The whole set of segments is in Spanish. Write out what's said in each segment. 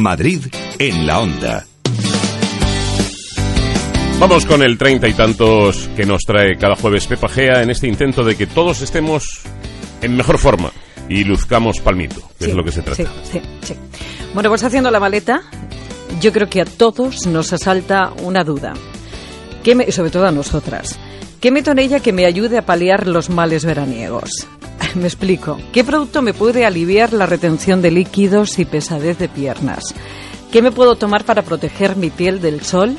Madrid en la onda. Vamos con el treinta y tantos que nos trae cada jueves Pepa Gea en este intento de que todos estemos en mejor forma y luzcamos palmito, que es lo que se trata. Sí, sí, sí. Bueno, pues haciendo la maleta, yo creo que a todos nos asalta una duda, ¿Qué me, sobre todo a nosotras. ¿Qué meto en ella que me ayude a paliar los males veraniegos? Me explico. ¿Qué producto me puede aliviar la retención de líquidos y pesadez de piernas? ¿Qué me puedo tomar para proteger mi piel del sol?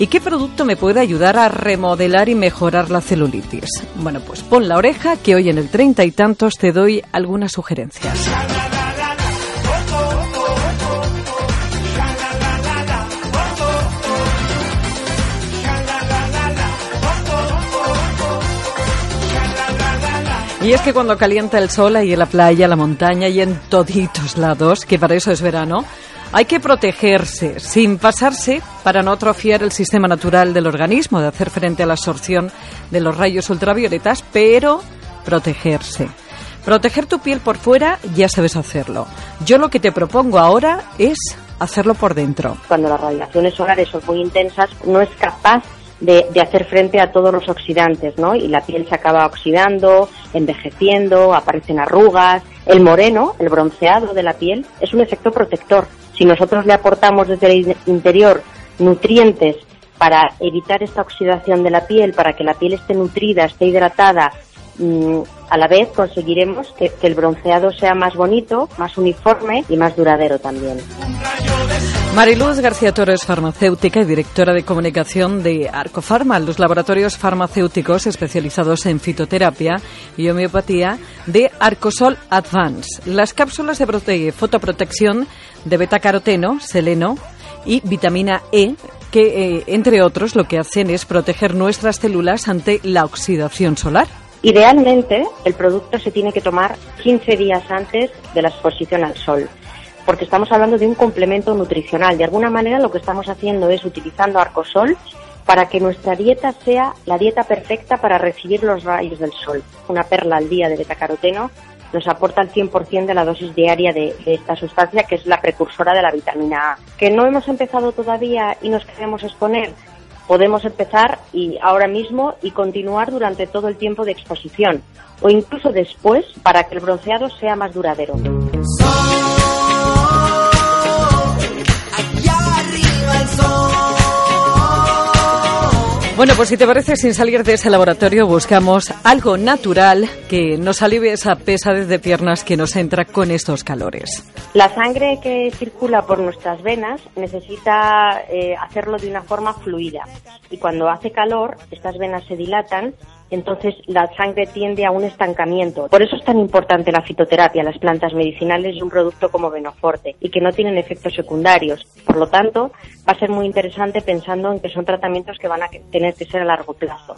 ¿Y qué producto me puede ayudar a remodelar y mejorar la celulitis? Bueno, pues pon la oreja que hoy en el treinta y tantos te doy algunas sugerencias. Y es que cuando calienta el sol ahí en la playa, la montaña y en toditos lados, que para eso es verano, hay que protegerse sin pasarse para no atrofiar el sistema natural del organismo, de hacer frente a la absorción de los rayos ultravioletas, pero protegerse. Proteger tu piel por fuera ya sabes hacerlo. Yo lo que te propongo ahora es hacerlo por dentro. Cuando las radiaciones solares son muy intensas, no es capaz de, hacer frente a todos los oxidantes, ¿no? Y la piel se acaba oxidando, envejeciendo, aparecen arrugas. El moreno, el bronceado de la piel, es un efecto protector. Si nosotros le aportamos desde el interior nutrientes para evitar esta oxidación de la piel, para que la piel esté nutrida, esté hidratada, mm, a la vez conseguiremos que, el bronceado sea más bonito, más uniforme y más duradero también. Mariluz García Torres, farmacéutica y directora de comunicación de Arcofarma, los laboratorios farmacéuticos especializados en fitoterapia y homeopatía de Arcosol Advance. Las cápsulas de fotoprotección de betacaroteno, seleno y vitamina E que, eh, entre otros, lo que hacen es proteger nuestras células ante la oxidación solar. Idealmente, el producto se tiene que tomar 15 días antes de la exposición al sol, porque estamos hablando de un complemento nutricional. De alguna manera, lo que estamos haciendo es utilizando arcosol para que nuestra dieta sea la dieta perfecta para recibir los rayos del sol. Una perla al día de betacaroteno nos aporta el 100% de la dosis diaria de, de, esta sustancia que es la precursora de la vitamina A. Que no hemos empezado todavía y nos queremos exponer, podemos empezar y ahora mismo y continuar durante todo el tiempo de exposición o incluso después para que el bronceado sea más duradero. Bueno, pues si te parece, sin salir de ese laboratorio, buscamos algo natural que nos alivie esa pesadez de piernas que nos entra con estos calores. La sangre que circula por nuestras venas necesita eh, hacerlo de una forma fluida y cuando hace calor, estas venas se dilatan entonces la sangre tiende a un estancamiento. Por eso es tan importante la fitoterapia, las plantas medicinales y un producto como Venoforte y que no tienen efectos secundarios. Por lo tanto, va a ser muy interesante pensando en que son tratamientos que van a tener que ser a largo plazo.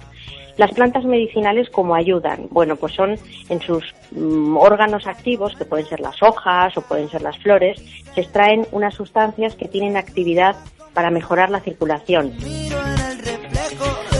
Las plantas medicinales, ¿cómo ayudan? Bueno, pues son en sus mm, órganos activos, que pueden ser las hojas o pueden ser las flores, se extraen unas sustancias que tienen actividad para mejorar la circulación.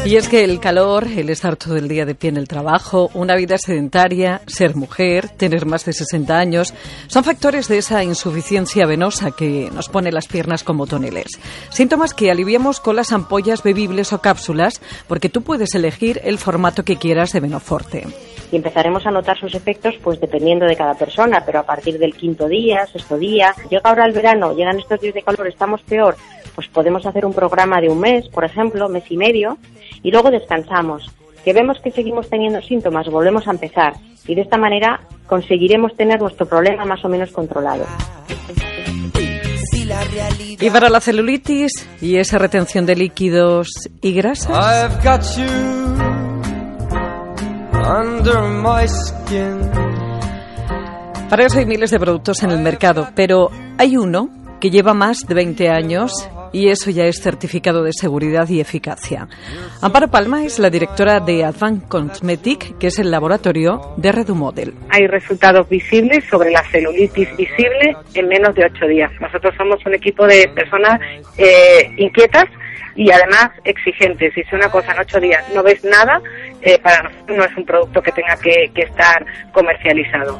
Y es que el calor, el estar todo el día de pie en el trabajo, una vida sedentaria, ser mujer, tener más de 60 años, son factores de esa insuficiencia venosa que nos pone las piernas como toneles. Síntomas que aliviamos con las ampollas bebibles o cápsulas, porque tú puedes elegir el formato que quieras de Venoforte y empezaremos a notar sus efectos pues dependiendo de cada persona, pero a partir del quinto día, sexto día, llega ahora el verano, llegan estos días de calor, estamos peor, pues podemos hacer un programa de un mes, por ejemplo, mes y medio, y luego descansamos. Que vemos que seguimos teniendo síntomas, volvemos a empezar y de esta manera conseguiremos tener nuestro problema más o menos controlado. Y para la celulitis y esa retención de líquidos y grasas. Para eso hay miles de productos en el mercado, pero hay uno que lleva más de 20 años y eso ya es certificado de seguridad y eficacia. Amparo Palma es la directora de Advanced Cosmetic, que es el laboratorio de Redumodel. Hay resultados visibles sobre la celulitis visible en menos de ocho días. Nosotros somos un equipo de personas eh, inquietas y además exigentes. Si es una cosa en ocho días no ves nada, eh, para nosotros no es un producto que tenga que, que estar comercializado.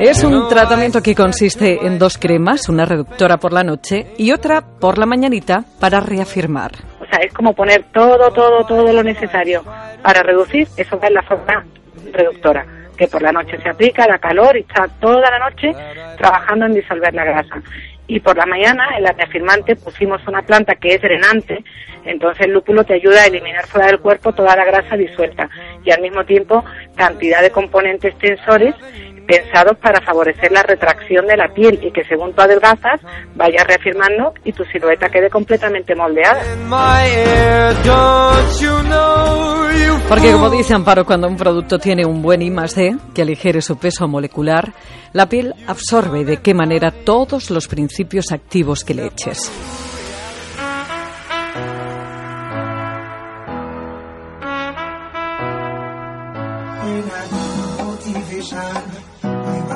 Es un tratamiento que consiste en dos cremas, una reductora por la noche y otra por la mañanita para reafirmar. O sea, es como poner todo, todo, todo lo necesario para reducir, eso va en la forma reductora, que por la noche se aplica, da calor y está toda la noche trabajando en disolver la grasa. Y por la mañana, en la reafirmante, pusimos una planta que es drenante, entonces el lúpulo te ayuda a eliminar fuera del cuerpo toda la grasa disuelta y al mismo tiempo cantidad de componentes tensores pensados para favorecer la retracción de la piel y que según tú adelgazas vaya reafirmando y tu silueta quede completamente moldeada. Porque como dice Amparo, cuando un producto tiene un buen I más D, que aligere su peso molecular, la piel absorbe de qué manera todos los principios activos que le eches.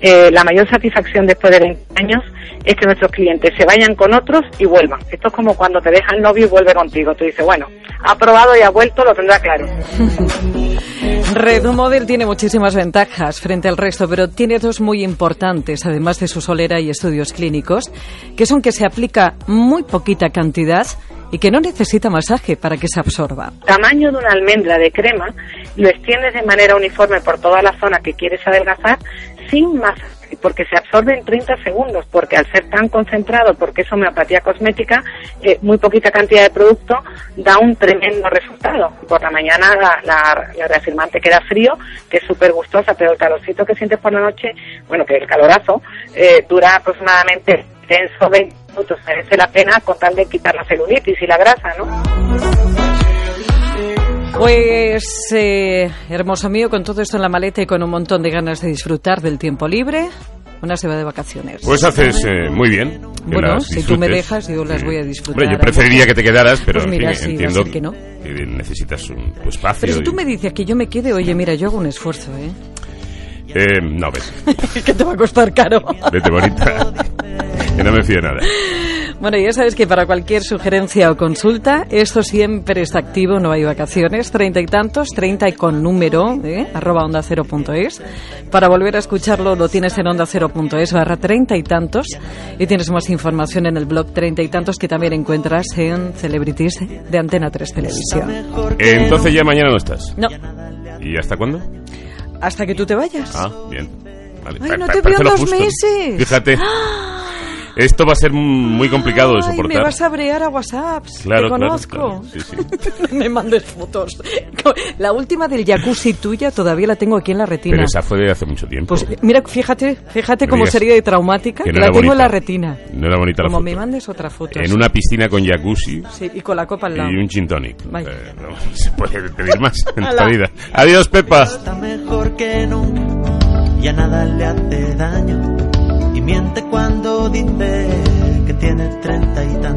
Eh, la mayor satisfacción después de 20 años es que nuestros clientes se vayan con otros y vuelvan. Esto es como cuando te deja el novio y vuelve contigo. Tú dices, bueno, ha probado y ha vuelto, lo tendrá claro. Red Model tiene muchísimas ventajas frente al resto, pero tiene dos muy importantes, además de su solera y estudios clínicos, que son que se aplica muy poquita cantidad y que no necesita masaje para que se absorba. Tamaño de una almendra de crema, lo extiendes de manera uniforme por toda la zona que quieres adelgazar sin masaje, porque se absorbe en 30 segundos, porque al ser tan concentrado, porque es homeopatía cosmética, eh, muy poquita cantidad de producto da un tremendo resultado. Por la mañana la, la- la reafirmante queda frío, que es súper gustosa, pero el calorcito que sientes por la noche, bueno, que el calorazo, eh, dura aproximadamente tenso 20 minutos. Merece la pena con tal de quitar la celulitis y la grasa, ¿no? Pues, eh, hermoso mío, con todo esto en la maleta y con un montón de ganas de disfrutar del tiempo libre, una se va de vacaciones. Pues haces eh, muy bien. Bueno, si tú me dejas, yo las voy a disfrutar. Hombre, yo preferiría que te quedaras, pero Pues en mira, fin, sí, entiendo que no. que necesitas un, tu espacio. Pero si tú me dices que yo me quede, oye, mira, yo hago un esfuerzo, ¿eh? Eh, no, ves, que te va a costar caro. vete bonita. que no me fío nada. Bueno, ya sabes que para cualquier sugerencia o consulta, esto siempre está activo, no hay vacaciones. Treinta y tantos, treinta y con número, ¿eh? arroba onda cero punto es. Para volver a escucharlo lo tienes en onda cero punto es barra treinta y tantos. Y tienes más información en el blog treinta y tantos que también encuentras en Celebrities de Antena 3 Televisión. Entonces ya mañana no estás. No, ¿Y hasta cuándo? hasta que tú te vayas. Ah, bien. Vale. Ay, Pa- no te veo en dos justo. meses. Fíjate. Esto va a ser muy complicado de Ay, soportar. me vas a brear a WhatsApps. Claro, te claro, conozco. claro. Sí, sí. No me mandes fotos. La última del jacuzzi tuya todavía la tengo aquí en la retina. Pero esa fue de hace mucho tiempo. Pues mira, fíjate, fíjate No cómo digas sería de traumática, que que, no la era tengo en bonita. la retina. No era bonita la Como foto. me mandes otra foto. En una piscina con jacuzzi Sí, y con la copa al lado. y un gin tonic. Vaya. Eh, no se puede pedir más en esta vida. Adiós, Pepa. está mejor que nunca, ya nada le hace daño. Miente cuando dice que tiene treinta y tantos.